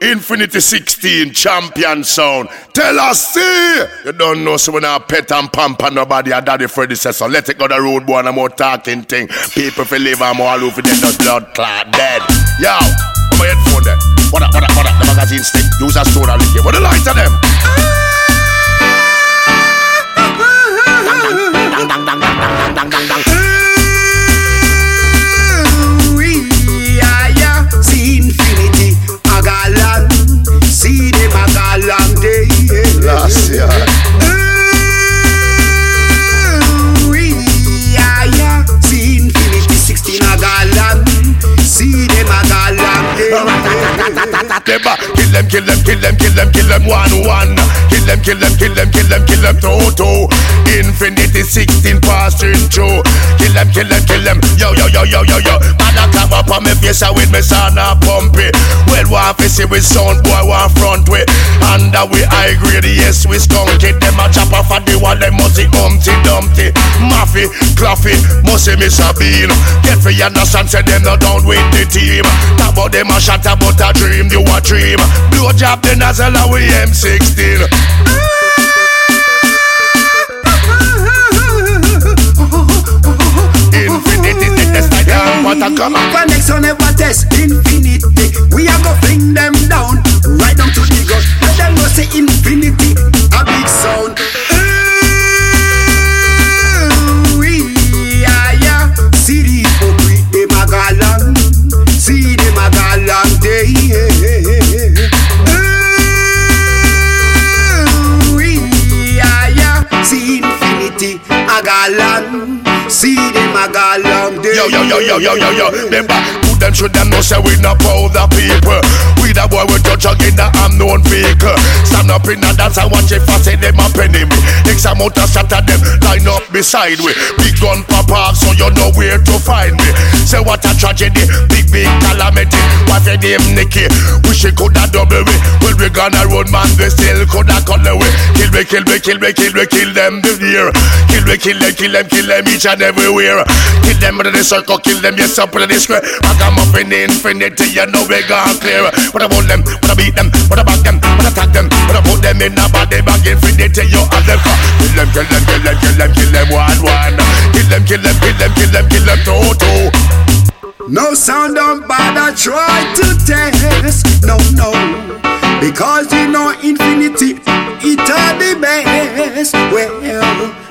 Infinity 16 champion sound. Tell us, see, you don't know so when I pet and and nobody a daddy Freddy says so. Let it go the road boy I'm more talking thing. People feel live and more over them just blood clot dead. Yo, my headphone there. What up, what up, what up? The magazine stick. Use a sword and lick it. What the light of them? Kill them, kill them, kill them, kill them, kill them one one. Kill them, kill them, kill them, kill them, kill them two two. Infinity 16 passing through. Kill them, kill them, kill them. Yo, yo, yo, yo, yo, yo. Man, I come up on me face with me son a pumpy. Well, one face with sound boy, one front way. Under we high grade, yes, we skunk it. Them a chop off of the wall, them must Humpty Dumpty. Maffy, Claffy, must miss a bean. Get for your understand, say them not down with the team. About them a shot about a dream, you a dream. Blow job the nozzle, we M16. Infinity, that's like that. What come on. Connection never test infinity. We are go fling them down, A go day. Ah, yeah. See infinity. See them a go day. Yo, yo, yo, yo, yo, yo, yo. Remember, who them should them know say we proud the people. We the boy we touch again the unknown vehicle. Stand up in the dance and watch it fast say them a penny me. X amount of shot them line up beside we. Big gun pop off so you know where to find me. Say what a tragedy, big big calamity. What a name Nicky? Wish it coulda double we. Well we gonna run man we still coulda cut the way. Kill me, kill me, kill me, kill me, kill them this year. Kill me, kill them, kill them, kill them each and everywhere. Kill them with the circle, kill them yes up in the square. Back them up in infinity, you know we gone clear. What hold them, what I beat them, what back them, what tag them, what put them in a body bag infinity, you have them. Kill them, kill them, kill them, kill them, kill them one one. Kill them, kill them, kill them, kill them, kill them two two. No sound don't bother try to test. No, no. Because you know infinity, it are the best. Well,